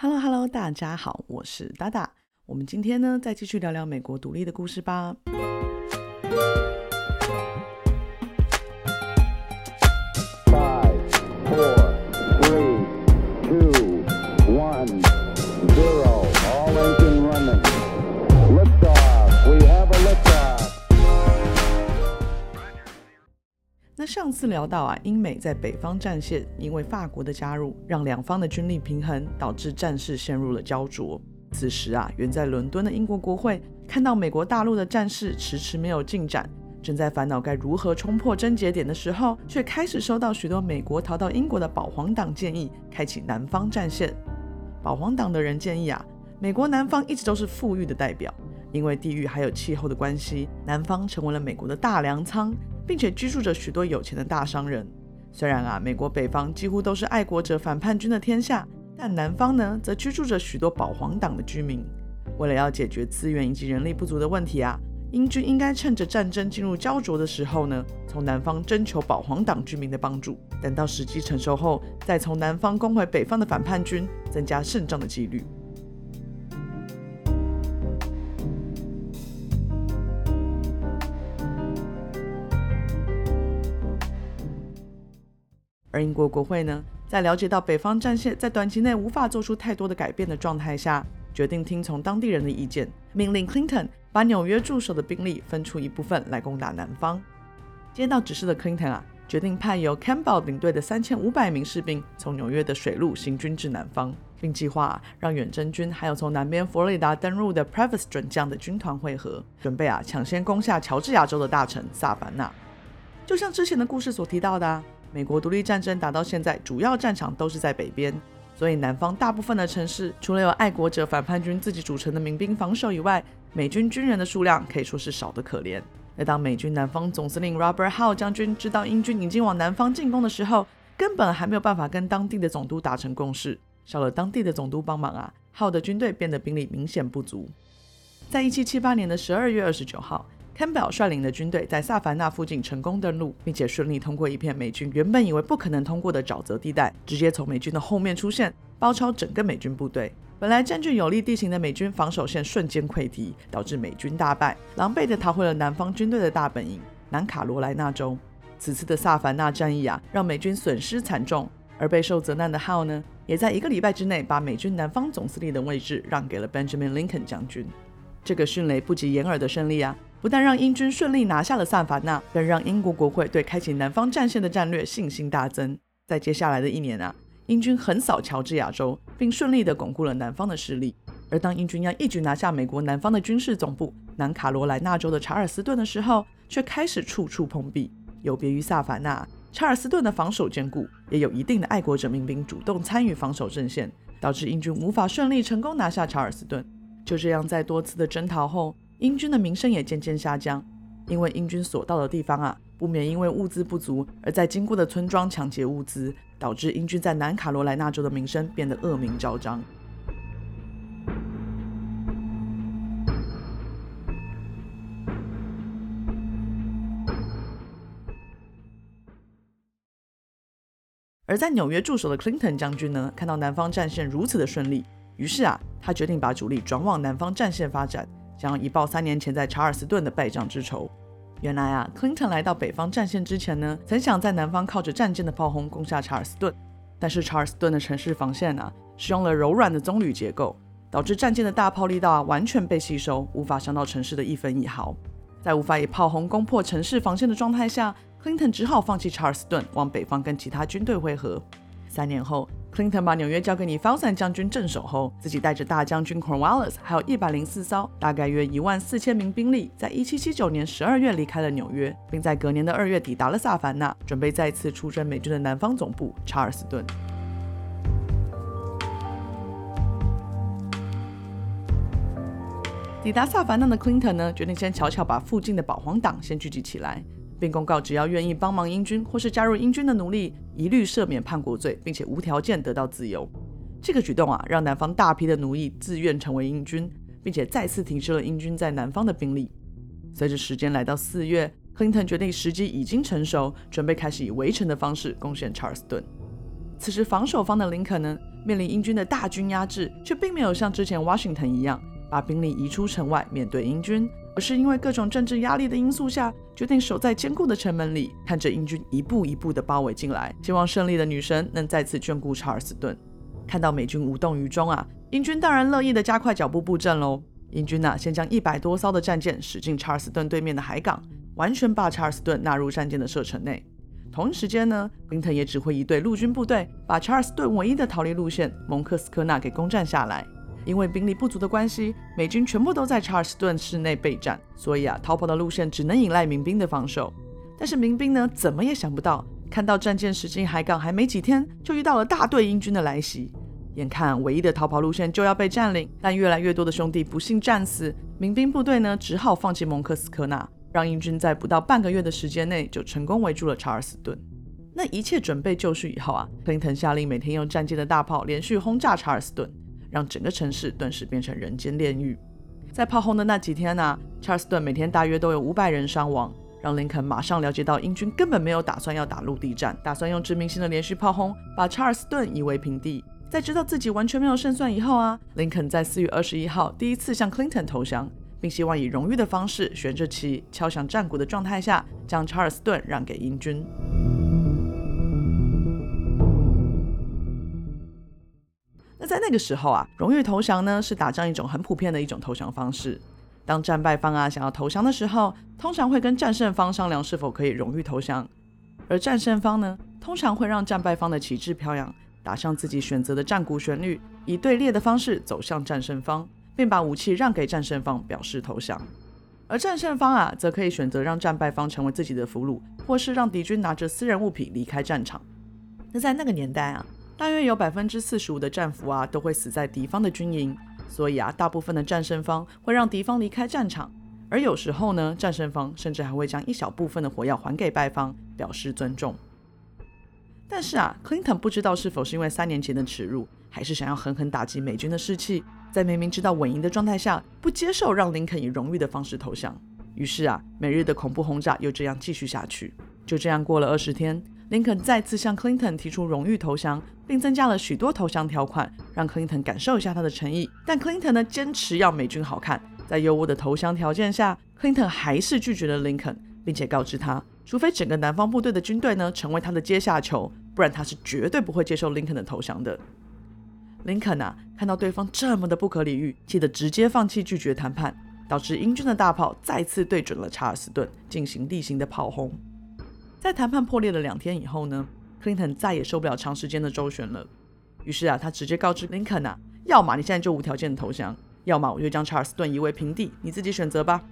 Hello Hello，大家好，我是达达。我们今天呢，再继续聊聊美国独立的故事吧。上次聊到啊，英美在北方战线因为法国的加入，让两方的军力平衡，导致战事陷入了焦灼。此时啊，远在伦敦的英国国会看到美国大陆的战事迟迟没有进展，正在烦恼该如何冲破症结点的时候，却开始收到许多美国逃到英国的保皇党建议，开启南方战线。保皇党的人建议啊，美国南方一直都是富裕的代表，因为地域还有气候的关系，南方成为了美国的大粮仓，并且居住着许多有钱的大商人。虽然啊，美国北方几乎都是爱国者反叛军的天下，但南方呢，则居住着许多保皇党的居民。为了要解决资源以及人力不足的问题啊，英军应该趁着战争进入焦灼的时候呢，从南方征求保皇党居民的帮助，等到时机成熟后，再从南方攻回北方的反叛军，增加胜仗的几率。而英国国会呢，在了解到北方战线在短期内无法做出太多的改变的状态下，决定听从当地人的意见，命令 Clinton 把纽约驻守的兵力分出一部分来攻打南方。接到指示的 Clinton 啊，决定派由 Campbell 领队的三千五百名士兵从纽约的水路行军至南方，并计划让远征军还有从南边佛罗里达登陆的 Previs 准将的军团会合，准备啊抢先攻下乔治亚州的大城萨凡纳。就像之前的故事所提到的、啊，美国独立战争打到现在，主要战场都是在北边，所以南方大部分的城市，除了有爱国者反叛军自己组成的民兵防守以外，美军军人的数量可以说是少得可怜。而当美军南方总司令 Robert Howe 将军知道英军已经往南方进攻的时候，根本还没有办法跟当地的总督达成共识。少了当地的总督帮忙啊，Howe 的军队变得兵力明显不足。在一七七八年的十二月二十九号，Campbell 率领的军队在萨凡纳附近成功登陆，并且顺利通过一片美军原本以为不可能通过的沼泽地带，直接从美军的后面出现，包抄整个美军部队。本来占据有利地形的美军防守线瞬间溃堤，导致美军大败，狼狈地逃回了南方军队的大本营南卡罗来纳州。此次的萨凡纳战役啊，让美军损失惨重，而备受责难的 Howe 呢，也在一个礼拜之内把美军南方总司令的位置让给了 Benjamin Lincoln 将军。这个迅雷不及掩耳的胜利啊，不但让英军顺利拿下了萨凡纳，更让英国国会对开启南方战线的战略信心大增。在接下来的一年啊，英军横扫乔治亚州，并顺利地巩固了南方的势力。而当英军要一举拿下美国南方的军事总部南卡罗来纳州的查尔斯顿的时候，却开始处处碰壁。有别于萨凡纳，查尔斯顿的防守坚固，也有一定的爱国者民兵主动参与防守阵线，导致英军无法顺利成功拿下查尔斯顿。就这样，在多次的征讨后，英军的名声也渐渐下降，因为英军所到的地方啊，不免因为物资不足而在经过的村庄抢劫物资，导致英军在南卡罗来纳州的名声变得恶名昭彰。而在纽约驻守的 Clinton 将军呢，看到南方战线如此的顺利，于是啊，他决定把主力转往南方战线发展，想要以报三年前在查尔斯顿的败仗之仇。原来啊，Clinton 来到北方战线之前呢，曾想在南方靠着战舰的炮轰攻下查尔斯顿，但是查尔斯顿的城市防线啊，使用了柔软的棕榈结构，导致战舰的大炮力道啊完全被吸收，无法伤到城市的一分一毫。在无法以炮轰攻破城市防线的状态下，Clinton 只好放弃查尔斯顿，往北方跟其他军队会合。三年后，Clinton 把纽约交给你 Felton 将军镇守后，自己带着大将军 Cornwallis，还有一百零四艘，大概约一万四千名兵力，在一七七九年十二月离开了纽约，并在隔年的二月抵达了萨凡纳，准备再次出征美军的南方总部查尔斯顿。抵达萨凡纳的 Clinton 呢，决定先悄悄把附近的保皇党先聚集起来，并公告只要愿意帮忙英军或是加入英军的奴隶，一律赦免叛国罪，并且无条件得到自由。这个举动啊，让南方大批的奴役自愿成为英军，并且再次提升了英军在南方的兵力。随着时间来到四月克林顿决定时机已经成熟，准备开始以围城的方式攻陷查尔斯顿。此时防守方的林肯呢，面临英军的大军压制，却并没有像之前 Washington 一样把兵力移出城外面对英军，而是因为各种政治压力的因素下，决定守在坚固的城门里，看着英军一步一步的包围进来，希望胜利的女神能再次眷顾查尔斯顿。看到美军无动于衷啊，英军当然乐意的加快脚步布阵喽。英军呐，先将一百多艘的战舰驶进查尔斯顿对面的海港，完全把查尔斯顿纳入战舰的射程内。同一时间呢，宾腾也指挥一队陆军部队，把查尔斯顿唯一的逃离路线蒙克斯科纳给攻占下来。因为兵力不足的关系，美军全部都在查尔斯顿市内备战，所以啊，逃跑的路线只能依赖民兵的防守。但是民兵呢，怎么也想不到，看到战舰驶进海港还没几天，就遇到了大队英军的来袭。眼看唯一的逃跑路线就要被占领，但越来越多的兄弟不幸战死，民兵部队呢只好放弃蒙克斯科纳，让英军在不到半个月的时间内就成功围住了查尔斯顿。那一切准备就绪以后啊，林顿下令每天用战舰的大炮连续轰炸查尔斯顿，让整个城市顿时变成人间炼狱。在炮轰的那几天呢，查尔斯顿每天大约都有五百人伤亡，让林肯马上了解到英军根本没有打算要打陆地战，打算用致命性的连续炮轰把查尔斯顿夷为平地。在知道自己完全没有胜算以后啊，林肯在四月二十一号第一次向 Clinton 投降，并希望以荣誉的方式悬着旗敲响战鼓的状态下，将查尔斯顿让给英军。在那个时候啊，荣誉投降呢是打仗一种很普遍的一种投降方式。当战败方啊想要投降的时候，通常会跟战胜方商量是否可以荣誉投降，而战胜方呢通常会让战败方的旗帜飘扬。打上自己选择的战鼓旋律，以队列的方式走向战胜方，并把武器让给战胜方，表示投降。而战胜方啊，则可以选择让战败方成为自己的俘虏，或是让敌军拿着私人物品离开战场。那在那个年代啊，大约有百分之四十五的战俘啊都会死在敌方的军营，所以啊，大部分的战胜方会让敌方离开战场，而有时候呢，战胜方甚至还会将一小部分的火药还给败方，表示尊重。但是啊，Clinton 不知道是否是因为三年前的耻辱，还是想要狠狠打击美军的士气，在明明知道稳赢的状态下，不接受让林肯以荣誉的方式投降。于是啊，每日的恐怖轰炸又这样继续下去。就这样过了二十天，林肯再次向 Clinton 提出荣誉投降，并增加了许多投降条款，让 Clinton 感受一下他的诚意。但 Clinton 呢，坚持要美军好看，在优渥的投降条件下，Clinton 还是拒绝了林肯，并且告知他。除非整个南方部队的军队呢成为他的阶下囚，不然他是绝对不会接受林肯的投降的。林肯啊，看到对方这么的不可理喻，气得直接放弃拒绝谈判，导致英军的大炮再次对准了查尔斯顿进行例行的炮轰。在谈判破裂了两天以后呢，克林顿再也受不了长时间的周旋了，于是啊，他直接告知林肯啊，要么你现在就无条件的投降，要么我就将查尔斯顿夷为平地，你自己选择吧。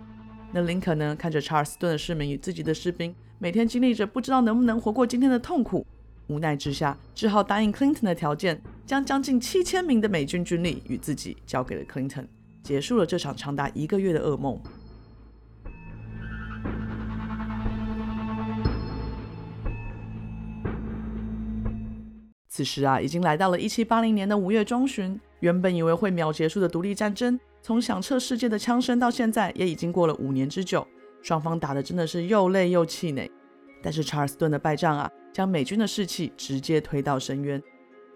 那林肯呢，看着查尔斯顿的市民与自己的士兵。每天经历着不知道能不能活过今天的痛苦，无奈之下只好答应 Clinton 的条件，将将近七千名的美军军力与自己交给了 Clinton，结束了这场长达一个月的噩梦。此时啊，已经来到了一七八零年的五月中旬，原本以为会秒结束的独立战争，从响彻世界的枪声到现在，也已经过了五年之久。双方打的真的是又累又气馁，但是查尔斯顿的败仗啊，将美军的士气直接推到深渊。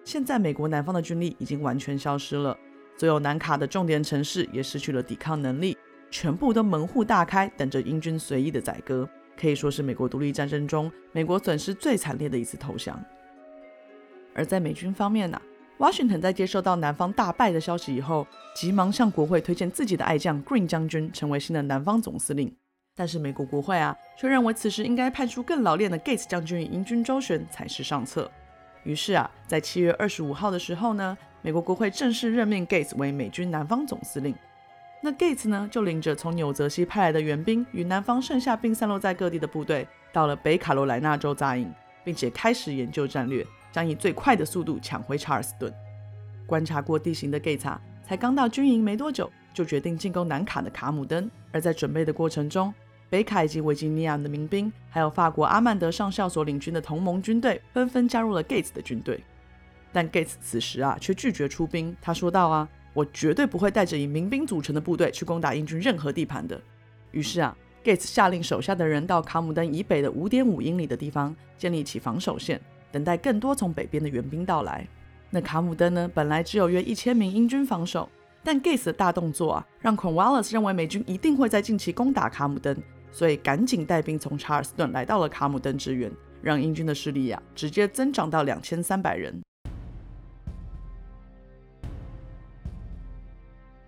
现在美国南方的军力已经完全消失了，所有南卡的重点城市也失去了抵抗能力，全部都门户大开，等着英军随意的宰割。可以说是美国独立战争中美国损失最惨烈的一次投降。而在美军方面呢，Washington 在接收到南方大败的消息以后，急忙向国会推荐自己的爱将 Green 将军成为新的南方总司令。但是美国国会啊，却认为此时应该派出更老练的 Gates 将军与英军周旋才是上策。于是啊，在七月二十五号的时候呢，美国国会正式任命 Gates 为美军南方总司令。那 Gates 呢，就领着从纽泽西派来的援兵与南方剩下并散落在各地的部队，到了北卡罗来纳州扎营，并且开始研究战略，将以最快的速度抢回查尔斯顿。观察过地形的 Gates 才刚到军营没多久，就决定进攻南卡的卡姆登。而在准备的过程中，北卡以及维吉尼亚的民兵，还有法国阿曼德上校所领军的同盟军队，纷纷加入了 Gates 的军队。但 Gates 此时啊，却拒绝出兵。他说道：“啊，我绝对不会带着以民兵组成的部队去攻打英军任何地盘的。”于是啊，Gates 下令手下的人到卡姆登以北的五点五英里的地方建立起防守线，等待更多从北边的援兵到来。那卡姆登呢，本来只有约一千名英军防守，但 Gates 的大动作啊，让 Cornwallis 认为美军一定会在近期攻打卡姆登，所以赶紧带兵从查尔斯顿来到了卡姆登支援，让英军的势力呀直接增长到两千三百人。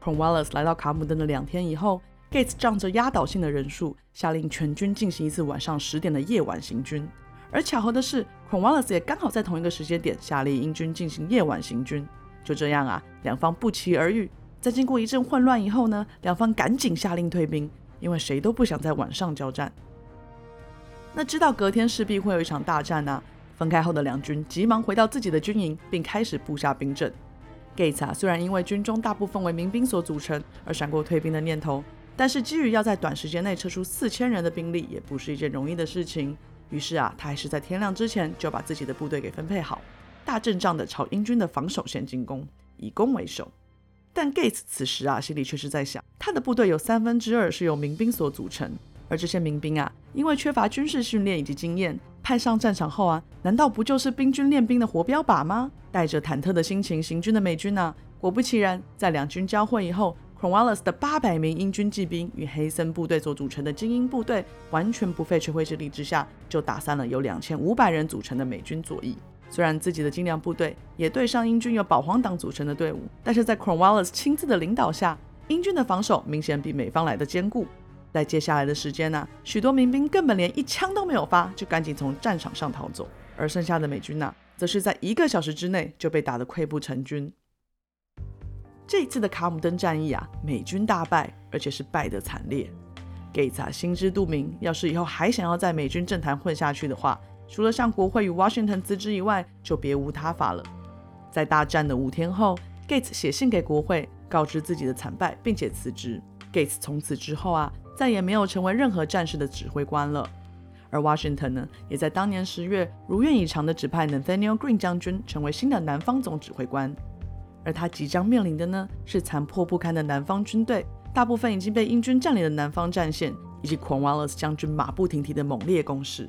Cornwallis 来到卡姆登的两天以后，Gates 仗着压倒性的人数，下令全军进行一次晚上十点的夜晚行军。而巧合的是，Cornwallis 也刚好在同一个时间点下令英军进行夜晚行军。就这样啊，两方不期而遇。在经过一阵混乱以后呢，两方赶紧下令退兵，因为谁都不想在晚上交战。那知道隔天势必会有一场大战呢，分开后的两军急忙回到自己的军营，并开始布下兵阵。Gates 啊，虽然因为军中大部分为民兵所组成而闪过退兵的念头，但是基于要在短时间内撤出四千人的兵力，也不是一件容易的事情。于是啊，他还是在天亮之前就把自己的部队给分配好，大阵仗的朝英军的防守线进攻，以攻为守。但 Gates 此时啊，心里却是在想，他的部队有三分之二是由民兵所组成，而这些民兵啊，因为缺乏军事训练以及经验。派上战场后啊，难道不就是兵军练兵的活标靶吗？带着忐忑的心情行军的美军呢？果不其然，在两军交汇以后，Cornwallis 的八百名英军骑兵与黑森部队所组成的精英部队，完全不费吹灰之力之下，就打散了由两千五百人组成的美军左翼。虽然自己的精良部队也对上英军由保皇党组成的队伍，但是在 Cornwallis 亲自的领导下，英军的防守明显比美方来的坚固。在接下来的时间呢，许多民兵根本连一枪都没有发，就赶紧从战场上逃走，而剩下的美军呢，则是在一个小时之内就被打得溃不成军。这一次的卡姆登战役啊，美军大败，而且是败得惨烈。Gates 啊，心知肚明，要是以后还想要在美军政坛混下去的话，除了向国会与 Washington 辞职以外，就别无他法了。在大战的五天后，Gates 写信给国会，告知自己的惨败，并且辞职。Gates 从此之后啊。再也没有成为任何战士的指挥官了，而 Washington 呢，也在当年十月如愿以偿的指派 Nathaniel Green 将军成为新的南方总指挥官，而他即将面临的呢，是残破不堪的南方军队，大部分已经被英军占领的南方战线，以及 Cornwallis 将军马不停蹄的猛烈攻势。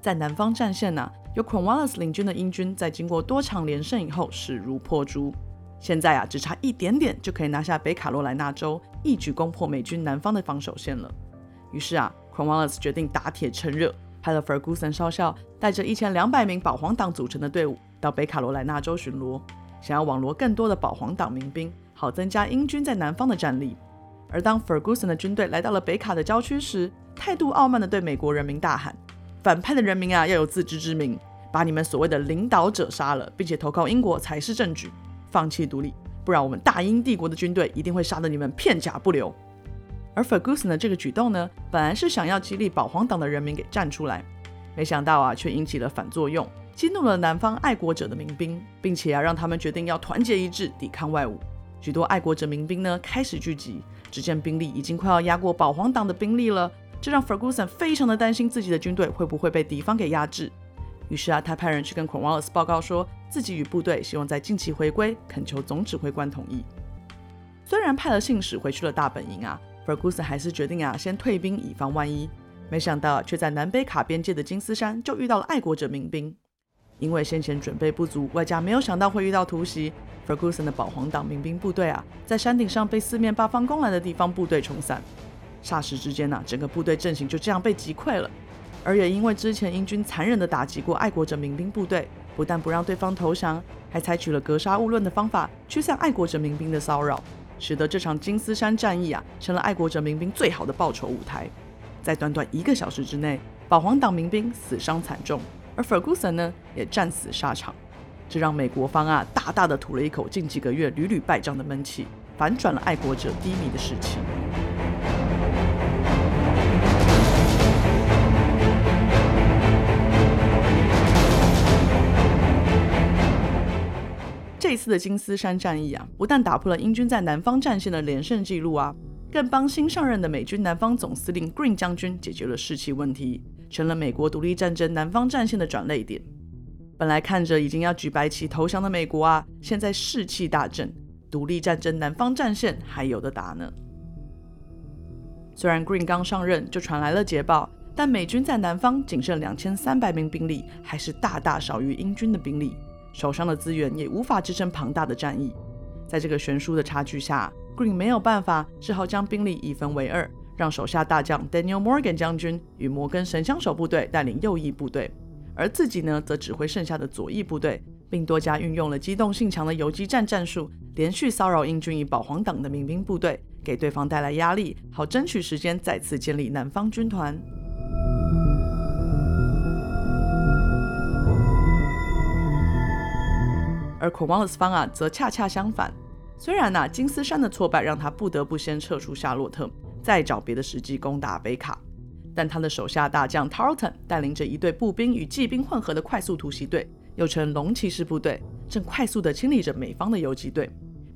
在南方战线呢，由 Cornwallis 领军的英军在经过多场连胜以后势如破竹。现在啊，只差一点点就可以拿下北卡罗来纳州，一举攻破美军南方的防守线了。于是啊，Cornwallis 决定打铁趁热，派了 Ferguson 少校带着一千两百名保皇党组成的队伍到北卡罗来纳州巡逻，想要网罗更多的保皇党民兵，好增加英军在南方的战力。而当 Ferguson 的军队来到了北卡的郊区时，态度傲慢地对美国人民大喊：“反叛的人民啊，要有自知之明，把你们所谓的领导者杀了，并且投靠英国才是正举。”放弃独立，不然我们大英帝国的军队一定会杀得你们片甲不留。而 Ferguson 的这个举动呢，本来是想要激励保皇党的人民给站出来，没想到啊，却引起了反作用，激怒了南方爱国者的民兵，并且啊，让他们决定要团结一致抵抗外侮。许多爱国者民兵呢，开始聚集，只见兵力已经快要压过保皇党的兵力了，这让 Ferguson 非常的担心自己的军队会不会被敌方给压制。于是啊，他派人去跟 Cornwallis 报告说，自己与部队希望在近期回归，恳求总指挥官同意。虽然派了信使回去了大本营啊，Ferguson 还是决定啊先退兵以防万一。没想到却在南北卡边界的金丝山就遇到了爱国者民兵。因为先前准备不足，外加没有想到会遇到突袭，Ferguson 的保皇党民兵部队啊，在山顶上被四面八方攻来的地方部队冲散。霎时之间呢，整个部队阵型就这样被击溃了。而也因为之前英军残忍地打击过爱国者民兵部队，不但不让对方投降，还采取了格杀勿论的方法驱散爱国者民兵的骚扰，使得这场金丝山战役啊成了爱国者民兵最好的报仇舞台。在短短一个小时之内，保皇党民兵死伤惨重，而 Ferguson 呢也战死沙场，这让美国方啊大大的吐了一口近几个月屡屡败仗的闷气，反转了爱国者低迷的士气。这次的金丝山战役啊，不但打破了英军在南方战线的连胜记录啊，更帮新上任的美军南方总司令 Green 将军解决了士气问题，成了美国独立战争南方战线的转捩点。本来看着已经要举白旗投降的美国啊，现在士气大振，独立战争南方战线还有的打呢。虽然 Green 刚上任就传来了捷报，但美军在南方仅剩两千三百名兵力，还是大大少于英军的兵力。手上的资源也无法支撑庞大的战役。在这个悬殊的差距下，Green 没有办法，只好将兵力一分为二，让手下大将 Daniel Morgan 将军与摩根神枪手部队带领右翼部队，而自己呢，则指挥剩下的左翼部队，并多加运用了机动性强的游击战战术，连续骚扰英军与保皇党的民兵部队，给对方带来压力，好争取时间再次建立南方军团。而 Cornwallis 方啊，则恰恰相反。虽然呐，金丝山的挫败让他不得不先撤出夏洛特，再找别的时机攻打北卡，但他的手下大将 Tarleton 带领着一队步兵与骑兵混合的快速突袭队，又称龙骑士部队，正快速地清理着美方的游击队，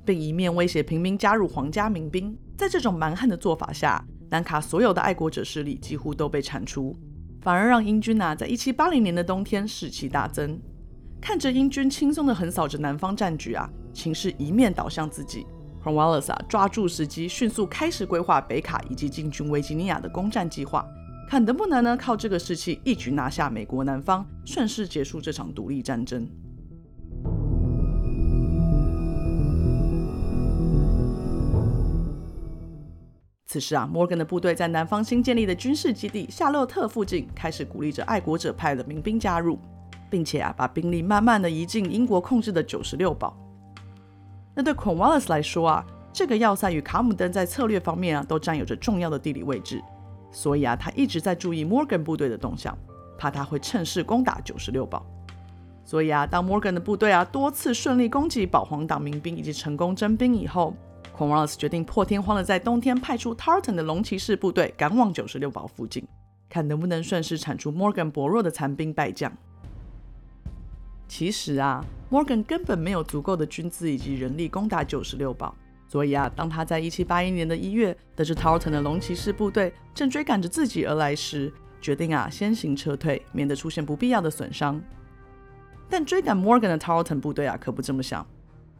并一面威胁平民加入皇家民兵。在这种蛮横的做法下，南卡所有的爱国者势力几乎都被铲除，反而让英军呐，在1780年的冬天士气大增。看着英军轻松地横扫着南方战局啊，情势一面倒向自己。Cornwallis 啊，抓住时机，迅速开始规划北卡以及进军维吉尼亚的攻占计划，看能不能呢靠这个士气一举拿下美国南方，顺势结束这场独立战争。此时啊，摩根的部队在南方新建立的军事基地夏洛特附近，开始鼓励着爱国者派的民兵加入。并且啊，把兵力慢慢的移进英国控制的九十六堡。那对 Cornwallis 来说啊，这个要塞与卡姆登在策略方面啊，都占有着重要的地理位置。所以啊，他一直在注意 Morgan 部队的动向，怕他会趁势攻打九十六堡。所以啊，当 Morgan 的部队啊多次顺利攻击保皇党民兵以及成功征兵以后，Cornwallis 决定破天荒的在冬天派出 Tartan 的龙骑士部队赶往九十六堡附近，看能不能顺势铲除 Morgan 薄弱的残兵败将。其实啊，Morgan 根本没有足够的军资以及人力攻打九十六堡，所以啊，当他在一七八一年的一月得知 Tarleton 的龙骑士部队正追赶着自己而来时，决定啊先行撤退，免得出现不必要的损伤。但追赶 Morgan 的 Tarleton 部队啊可不这么想，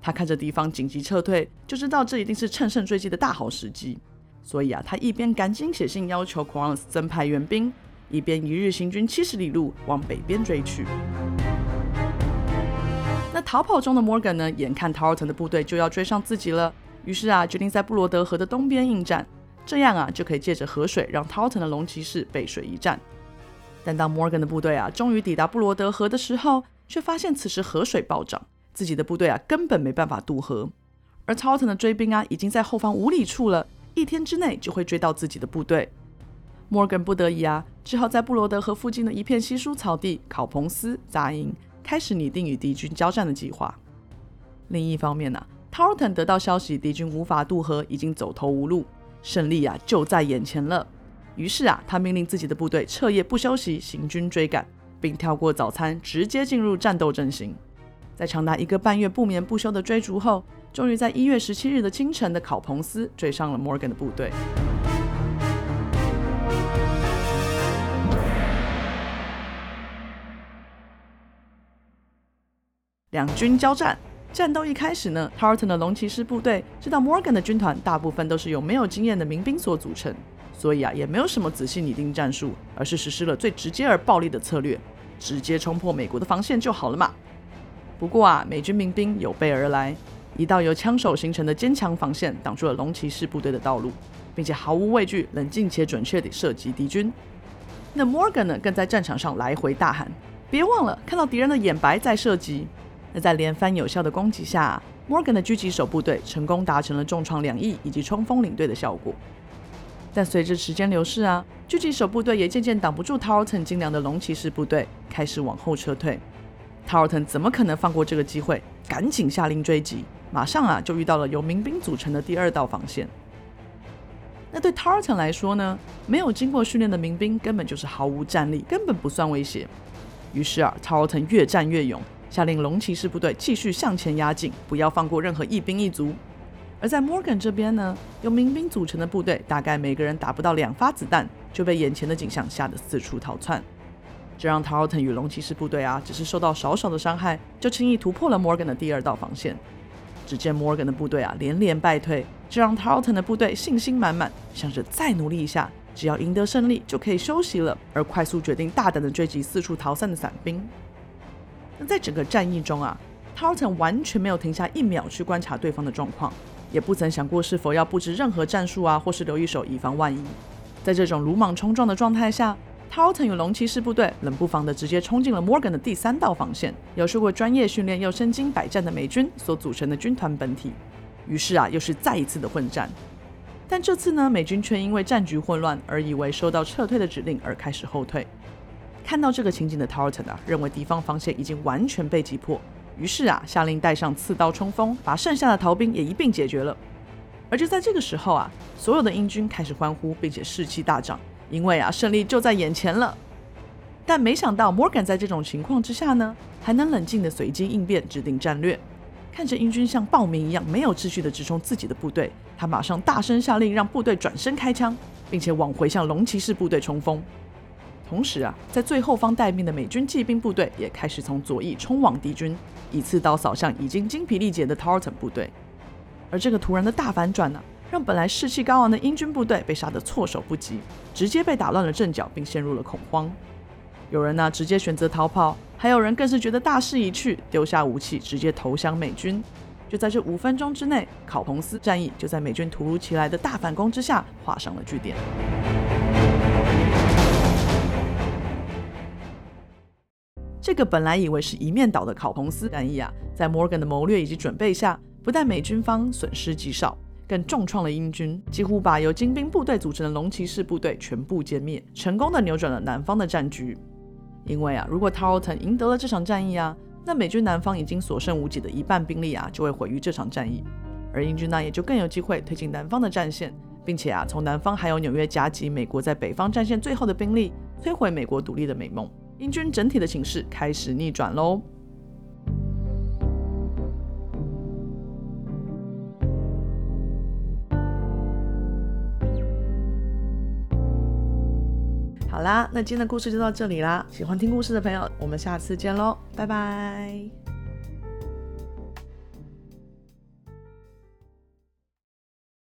他看着敌方紧急撤退，就知道这一定是乘胜追击的大好时机，所以啊，他一边赶紧写信要求 c o r n s 增派援兵，一边一日行军七十里路往北边追去。那逃跑中的 Morgan 呢？眼看 Tauton 的部队就要追上自己了，于是啊，决定在布罗德河的东边应战，这样啊，就可以借着河水让 Tauton 的龙骑士背水一战。但当 Morgan 的部队啊，终于抵达布罗德河的时候，却发现此时河水暴涨，自己的部队啊，根本没办法渡河。而 Tauton 的追兵啊，已经在后方五里处了，一天之内就会追到自己的部队。Morgan 不得已啊，只好在布罗德河附近的一片稀疏草地考彭斯扎营。开始拟定与敌军交战的计划。另一方面呢，Tarleton 得到消息，敌军无法渡河，已经走投无路，胜利啊就在眼前了。于是啊，他命令自己的部队彻夜不休息，行军追赶，并跳过早餐，直接进入战斗阵型。在长达一个半月不眠不休的追逐后，终于在一月十七日的清晨的考彭斯追上了 Morgan 的部队。两军交战，战斗一开始呢，Tarleton 的龙骑士部队知道 Morgan 的军团大部分都是由没有经验的民兵所组成，所以啊，也没有什么仔细拟定战术，而是实施了最直接而暴力的策略，直接冲破美国的防线就好了嘛。不过啊，美军民兵有备而来，一道由枪手形成的坚强防线挡住了龙骑士部队的道路，并且毫无畏惧，冷静且准确地射击敌军。那 Morgan 呢，更在战场上来回大喊：“别忘了看到敌人的眼白再射击。”那在连番有效的攻击下，Morgan 的狙击手部队成功达成了重创两翼以及冲锋领队的效果。但随着时间流逝啊，狙击手部队也渐渐挡不住 Tarleton 精良的龙骑士部队，开始往后撤退。Tarleton 怎么可能放过这个机会？赶紧下令追击，马上啊就遇到了由民兵组成的第二道防线。那对 Tarleton 来说呢，没有经过训练的民兵根本就是毫无战力，根本不算威胁。于是啊，Tarleton 越战越勇。下令龙骑士部队继续向前压境，不要放过任何一兵一卒。而在 Morgan 这边呢，由民兵组成的部队，大概每个人打不到两发子弹，就被眼前的景象吓得四处逃窜。这让 Tarleton 与龙骑士部队啊，只是受到少少的伤害，就轻易突破了 Morgan 的第二道防线。只见 Morgan 的部队啊，连连败退，这让 Tarleton 的部队信心满满，想着再努力一下，只要赢得胜利就可以休息了，而快速决定大胆的追击四处逃散的伞兵。在整个战役中啊，Tarleton 完全没有停下一秒去观察对方的状况，也不曾想过是否要布置任何战术啊，或是留一手以防万一。在这种鲁莽冲撞的状态下，Tarleton 与龙骑士部队冷不防的直接冲进了 Morgan 的第三道防线，有受过专业训练又身经百战的美军所组成的军团本体。于是啊，又是再一次的混战。但这次呢，美军却因为战局混乱而以为收到撤退的指令而开始后退。看到这个情景的 Tarleton 啊，认为敌方防线已经完全被击破，于是啊，下令带上刺刀冲锋，把剩下的逃兵也一并解决了。而就在这个时候啊，所有的英军开始欢呼，并且士气大涨，因为啊，胜利就在眼前了。但没想到 Morgan 在这种情况之下呢，还能冷静的随机应变，制定战略。看着英军像暴民一样没有秩序的直冲自己的部队，他马上大声下令让部队转身开枪，并且往回向龙骑士部队冲锋。同时啊，在最后方待命的美军骑兵部队也开始从左翼冲往敌军，以刺刀扫向已经精疲力竭的 Torton 部队。而这个突然的大反转呢，让本来士气高昂的英军部队被杀得措手不及，直接被打乱了阵脚，并陷入了恐慌。有人呢直接选择逃跑，还有人更是觉得大势已去，丢下武器直接投降美军。就在这五分钟之内，考彭斯战役就在美军突如其来的大反攻之下画上了句点。这个本来以为是一面倒的考彭斯战役啊，在 Morgan 的谋略以及准备下，不但美军方损失极少，更重创了英军，几乎把由精兵部队组成的龙骑士部队全部歼灭，成功的扭转了南方的战局。因为啊，如果 Tarleton 赢得了这场战役啊，那美军南方已经所剩无几的一半兵力啊，就会毁于这场战役，而英军呢，也就更有机会推进南方的战线，并且啊，从南方还有纽约夹击美国在北方战线最后的兵力，摧毁美国独立的美梦。英军整体的形势开始逆转喽。好啦，那今天的故事就到这里啦。喜欢听故事的朋友，我们下次见喽，拜拜。